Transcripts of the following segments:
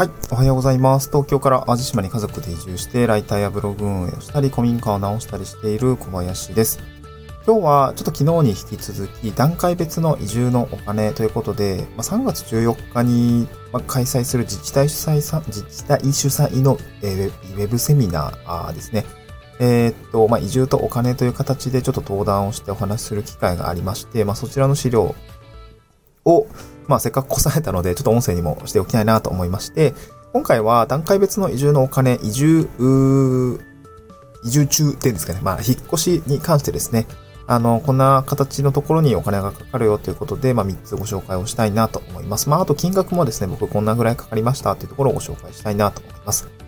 はい。おはようございます。東京から淡路島に家族で移住して、ライターやブログ運営をしたり、古民家を直したりしている小林です。今日はちょっと昨日に引き続き、段階別の移住のお金ということで、ま、3月14日に開催する自治体主催、自治体主催のウェブセミナーですね。えー、っと、まあ、移住とお金という形でちょっと登壇をしてお話しする機会がありまして、まあ、そちらの資料を、まあ、せっかくこさえたので、ちょっと音声にもしておきたいなと思いまして、今回は段階別の移住のお金、移住、移住中っていうんですかね、まあ、引っ越しに関してですね、あの、こんな形のところにお金がかかるよということで、まあ、3つご紹介をしたいなと思います。まあ、あと金額もですね、僕こんなぐらいかかりましたというところをご紹介したいなと思います。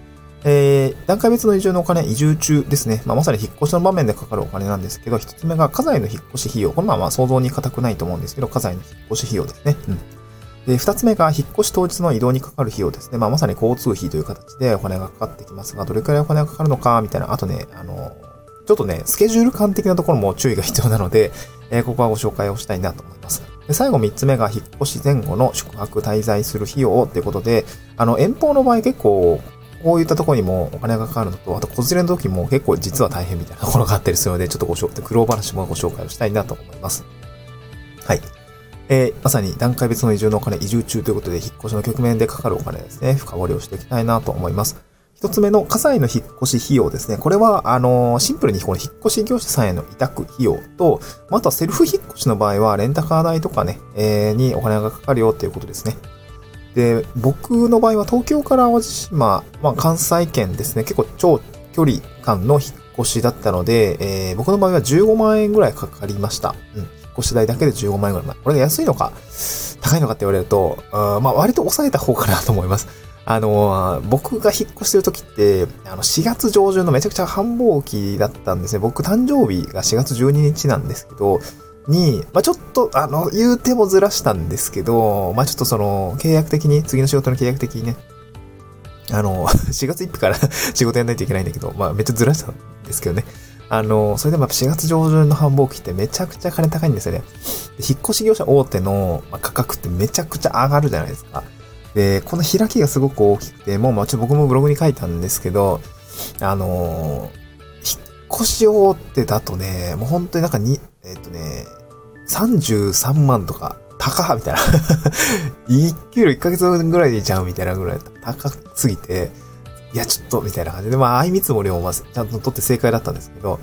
えー、段階別の移住のお金、移住中ですね。まあ、まさに引っ越しの場面でかかるお金なんですけど、一つ目が家財の引っ越し費用。これはまあ想像に難くないと思うんですけど、家財の引っ越し費用ですね。うん。で、二つ目が引っ越し当日の移動にかかる費用ですね。まあ、まさに交通費という形でお金がかかってきますが、どれくらいお金がかかるのか、みたいな。あとね、あの、ちょっとね、スケジュール感的なところも注意が必要なので、えー、ここはご紹介をしたいなと思います。で最後三つ目が引っ越し前後の宿泊滞在する費用っていうことで、あの、遠方の場合結構こういったとこにもお金がかかるのと、あと、子連れの時も結構実は大変みたいなところがあったりするので、ちょっとご紹介、苦労話もご紹介をしたいなと思います。はい。えー、まさに段階別の移住のお金、移住中ということで、引っ越しの局面でかかるお金ですね、深掘りをしていきたいなと思います。一つ目の火災の引っ越し費用ですね。これは、あの、シンプルにこの引っ越し業者さんへの委託費用と、あとはセルフ引っ越しの場合は、レンタカー代とかね、えー、にお金がかかるよっていうことですね。で、僕の場合は東京から淡路島、まあ関西圏ですね、結構超距離間の引っ越しだったので、えー、僕の場合は15万円ぐらいかかりました。うん。引っ越し代だけで15万円ぐらい。これが安いのか、高いのかって言われると、あまあ割と抑えた方かなと思います。あのー、僕が引っ越してる時って、あの、4月上旬のめちゃくちゃ繁忙期だったんですね。僕誕生日が4月12日なんですけど、に、まあ、ちょっと、あの、言うてもずらしたんですけど、まあ、ちょっとその、契約的に、次の仕事の契約的にね、あの、4月1日から 仕事やんないといけないんだけど、まあ、めっちゃずらしたんですけどね。あの、それでもやっぱ4月上旬の繁忙期ってめちゃくちゃ金高いんですよね。引っ越し業者大手の価格ってめちゃくちゃ上がるじゃないですか。で、この開きがすごく大きくて、もう、まあ、ちょっと僕もブログに書いたんですけど、あの引っ越し大手だとね、もう本当になんかに、えっ、とね、33万とか、高みたいな。一給料1ヶ月分ぐらいでいいちゃうみたいなぐらい高すぎて、いや、ちょっと、みたいな感じで、まあ、相見積もりをまず、ちゃんと取って正解だったんですけど、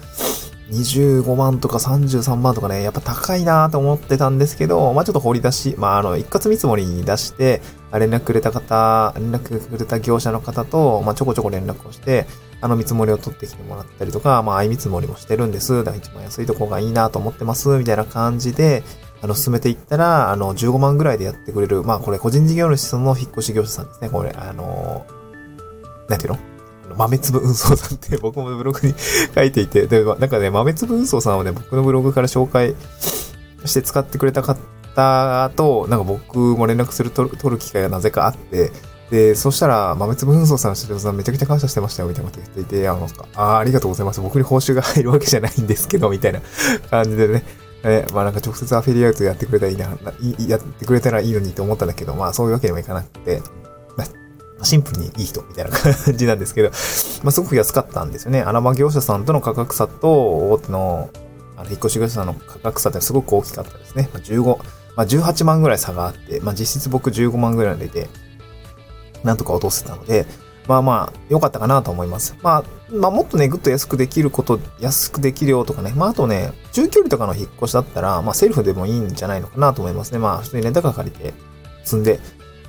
25万とか33万とかね、やっぱ高いなと思ってたんですけど、まあちょっと掘り出し、まああの、一括見積もりに出して、連絡くれた方、連絡くれた業者の方と、まあちょこちょこ連絡をして、あの見積もりを取ってきてもらったりとか、まあ相見積もりもしてるんです。だから一番安いとこがいいなと思ってます、みたいな感じで、あの、進めていったら、あの、15万ぐらいでやってくれる、まあこれ個人事業主さんの引っ越し業者さんですね、これ、あの、なんていうの？豆粒運送さんって僕もブログに 書いていて、で、なんかね、豆粒運送さんをね、僕のブログから紹介して使ってくれた方と、なんか僕も連絡す、る取る機会がなぜかあって、で、そしたら、豆粒運送さんの社長さんめちゃくちゃ感謝してましたよ、みたいなこと言っていて、あの、あありがとうございます。僕に報酬が入るわけじゃないんですけど、みたいな 感じでね。えまあなんか直接アフィリエイトやってくれたらいいな、やってくれたらいいのにと思ったんだけど、まあそういうわけにもいかなくて、シンプルにいい人みたいな 感じなんですけど、まあ、すごく安かったんですよね。穴場業者さんとの価格差と、大手の、あの、引っ越し業者さんの価格差ってすごく大きかったですね。まあ、15、まあ、18万ぐらい差があって、まあ、実質僕15万ぐらいでいて、なんとか落とせたので、まあまあ、良かったかなと思います。まあ、まあ、もっとね、ぐっと安くできること、安くできるよとかね。まあ、あとね、中距離とかの引っ越しだったら、まあ、セルフでもいいんじゃないのかなと思いますね。まあ、普通にレンタカー借りて、積んで、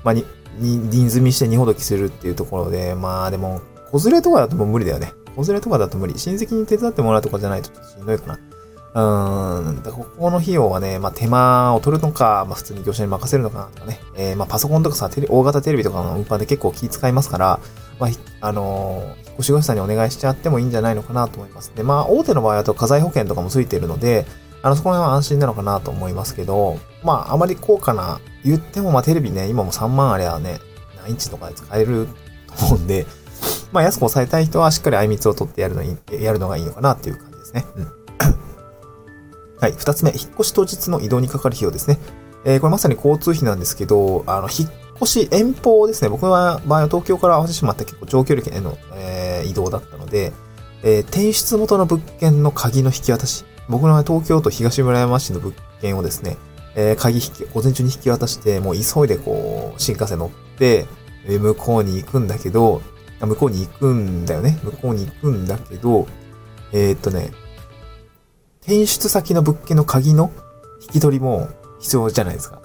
まあ、に、に、人積みして荷ほどきするっていうところで、まあでも、子連れとかだともう無理だよね。子連れとかだと無理。親戚に手伝ってもらうとかじゃないとしんどいかな。うん。ここの費用はね、まあ手間を取るのか、まあ普通に業者に任せるのかなとかね。えー、まあパソコンとかさ、テレ、大型テレビとかの運搬で結構気使いますから、まあ、あのー、引っ越し業者さんにお願いしちゃってもいいんじゃないのかなと思います。で、まあ大手の場合だと家財保険とかもついているので、あの、そこら辺は安心なのかなと思いますけど、まああまり高価な、言ってもまあテレビね、今も3万あればね、何インチとかで使えると思うんで、まあ安く抑えたい人はしっかりあいみつを取ってやるのに、やるのがいいのかなっていう感じですね。うん。はい。二つ目、引っ越し当日の移動にかかる費用ですね。えー、これまさに交通費なんですけど、あの、引っ越し、遠方ですね。僕の場合は東京から淡路島って結構長距離圏への、えー、移動だったので、えー、転出元の物件の鍵の引き渡し。僕の東京都東村山市の物件をですね、えー、鍵引き、午前中に引き渡して、もう急いでこう、新幹線乗って、向こうに行くんだけど、向こうに行くんだよね。向こうに行くんだけど、えー、っとね、転出先の物件の鍵の引き取りも必要じゃないですか。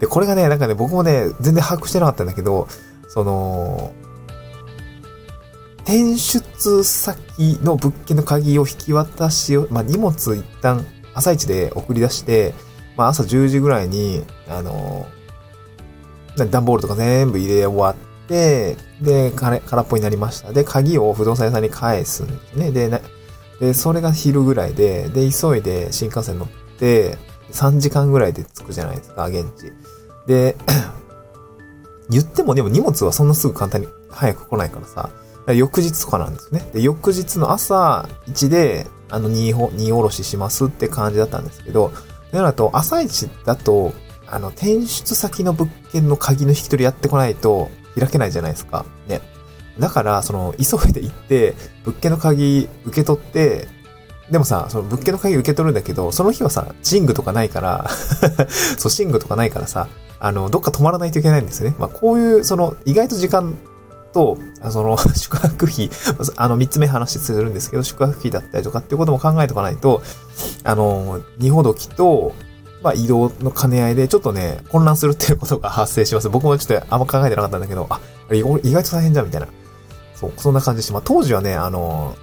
で、これがね、なんかね、僕もね、全然把握してなかったんだけど、その、転出先の物件の鍵を引き渡しを、まあ、荷物一旦朝一で送り出して、まあ、朝10時ぐらいに、あの、段ボールとか全部入れ終わって、で、空っぽになりました。で、鍵を不動産屋さんに返すんですね。で、で、それが昼ぐらいで、で、急いで新幹線乗って、3時間ぐらいで着くじゃないですか、現地。で、言ってもでも荷物はそんなすぐ簡単に早く来ないからさ、翌日とかなんですね。で、翌日の朝1で、あの、荷、荷下ろししますって感じだったんですけど、でなると、朝一だと、あの、転出先の物件の鍵の引き取りやってこないと開けないじゃないですか。ね。だから、その、急いで行って、物件の鍵受け取って、でもさ、その物件の鍵受け取るんだけど、その日はさ、寝具とかないから そう、寝具とかないからさ、あの、どっか泊まらないといけないんですよね。まあ、こういう、その、意外と時間と、その、宿泊費、あの、三つ目話するんですけど、宿泊費だったりとかっていうことも考えておかないと、あの、二ほどきと、まあ、移動の兼ね合いで、ちょっとね、混乱するっていうことが発生します。僕もちょっとあんま考えてなかったんだけど、あ、意外と大変じゃん、みたいな。そう、そんな感じでしまあ、当時はね、あの、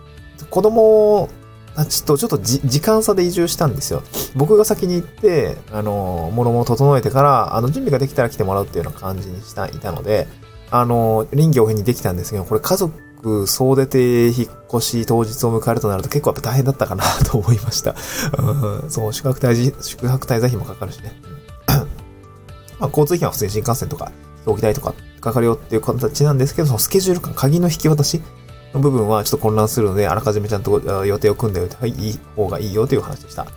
子供たちとちょっと時間差で移住したんですよ。僕が先に行って、あの、物々整えてから、あの、準備ができたら来てもらうっていうような感じにした、いたので、あの、臨機応変にできたんですけど、これ家族総出て引っ越し当日を迎えるとなると結構やっぱ大変だったかなと思いました。うん、そう、宿泊滞在、宿泊滞在費もかかるしね。まあ、交通費は普通に新幹線とか飛行機代とかかかるよっていう形なんですけど、そのスケジュール感、鍵の引き渡しの部分はちょっと混乱するので、あらかじめちゃんと予定を組んでおいた方がいいよという話でした。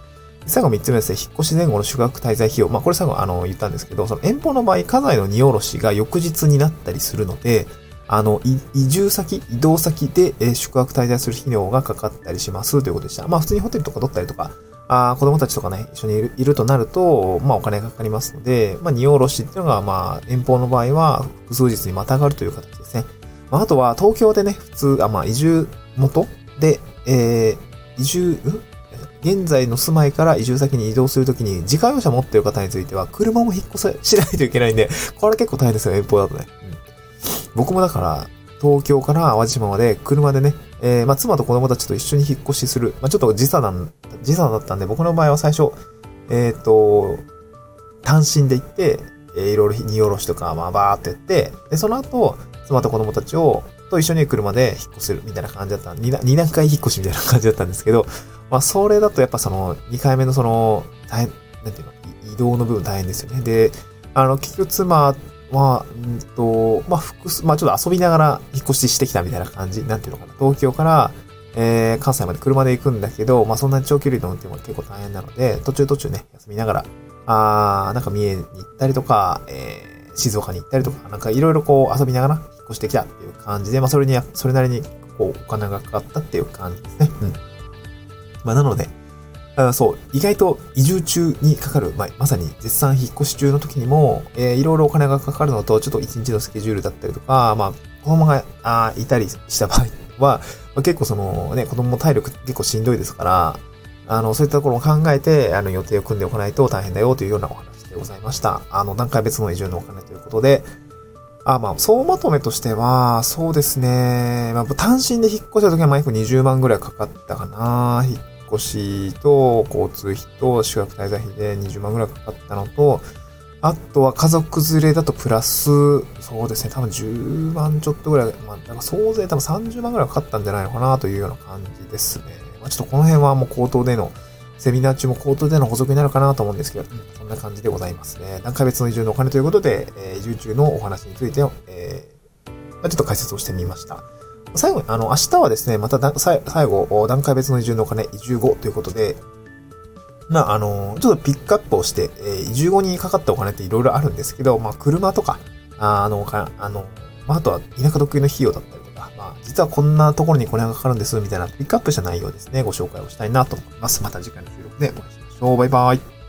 最後3つ目ですね、引っ越し前後の宿泊滞在費用。まあ、これ最後あの言ったんですけど、その遠方の場合、家財の荷下ろしが翌日になったりするので、あの、移住先、移動先で、え宿泊滞在する費用がかかったりしますということでした。まあ、普通にホテルとか取ったりとか、あ子供たちとかね、一緒にいるいるとなると、まあ、お金がかかりますので、まあ、荷下ろしっていうのが、まあ、遠方の場合は、複数日にまたがるという形ですね。まあ、あとは、東京でね、普通、あ、まあ、移住元で、えー、移住、現在の住まいから移住先に移動するときに、自家用車持ってる方については、車も引っ越しないといけないんで、これ結構大変ですよ、遠方だとね。うん、僕もだから、東京から淡路島まで車でね、えー、まあ、妻と子供たちと一緒に引っ越しする。まあ、ちょっと時差なん、時差だったんで、僕の場合は最初、えっ、ー、と、単身で行って、えー、いろいろ荷下ろしとか、まあ、バーってやって、で、その後、妻と子供たちを、と一緒に車で引っ越せるみたいな感じだった。二段階引っ越しみたいな感じだったんですけど、まあ、それだとやっぱその、2回目のその、大変、なんていうの、移動の部分大変ですよね。で、あの、結局妻は、うんと、まあ、複数、まあ、ちょっと遊びながら引っ越ししてきたみたいな感じ、なんていうのかな。東京から、えー、関西まで車で行くんだけど、まあ、そんな長距離の運転も結構大変なので、途中途中ね、休みながら、あー、なんか三重に行ったりとか、えー、静岡に行ったりとか、なんかいろいろこう遊びながら引っ越してきたっていう感じで、まあ、それに、それなりに、こう、お金がかかったっていう感じですね。うん。まあ、なので、あそう、意外と移住中にかかる、まあ、まさに絶賛引っ越し中の時にも、えー、いろいろお金がかかるのと、ちょっと一日のスケジュールだったりとか、まあ、子供があいたりした場合は、まあ、結構そのね、子供も体力結構しんどいですから、あの、そういったところを考えて、あの、予定を組んでおかないと大変だよというようなお話でございました。あの、段階別の移住のお金ということで、あ、まあ、総まとめとしては、そうですね。まあ、単身で引っ越した時は、まあ、約20万ぐらいかかったかな。引っ越しと交通費と宿泊滞在費で20万ぐらいかかったのと、あとは家族連れだとプラス、そうですね、多分10万ちょっとぐらい、まあ、なんか総勢多分30万ぐらいかかったんじゃないのかなというような感じですね。まあ、ちょっとこの辺はもう口頭での、セミナー中も口頭での補足になるかなと思うんですけど、そんな感じでございますね。段階別の移住のお金ということで、えー、移住中のお話について、えー、ま、ちょっと解説をしてみました。最後に、あの、明日はですね、また最後、段階別の移住のお金、移住後ということで、まあ、あの、ちょっとピックアップをして、えー、移住にかかったお金っていろいろあるんですけど、まあ、車とか、ああの、か、あの、まあ、あとは田舎特有の費用だったりとか、まあ、実はこんなところにこれがかかるんです、みたいなピックアップした内容ですね、ご紹介をしたいなと思います。また次回の収録でお会いしましょう。バイバイ。